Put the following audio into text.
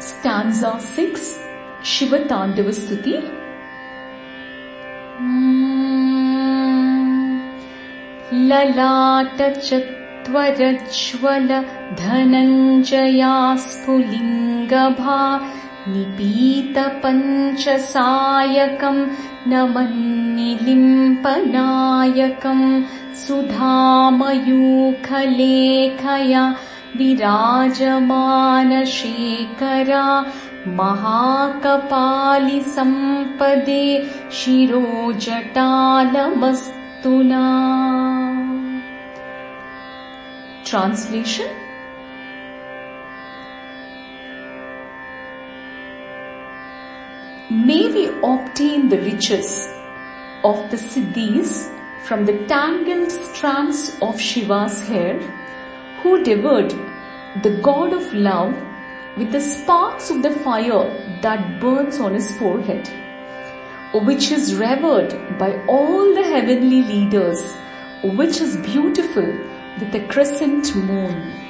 Stanza 6 Shivatandava Stuti. ललाटचत्वरज्वल धनञ्जया स्फुलिङ्गभा निपीतपञ्चसायकम् नमन्निलिम्पनायकम् सुधामयूखलेखया विराजमानशेखरा महाकपालिसम्पदे शिरोजटालमस्तुना Translation? May we obtain the riches of the Siddhis from the tangled strands of Shiva's hair, who devoured the god of love with the sparks of the fire that burns on his forehead, which is revered by all the heavenly leaders, which is beautiful with the crescent moon.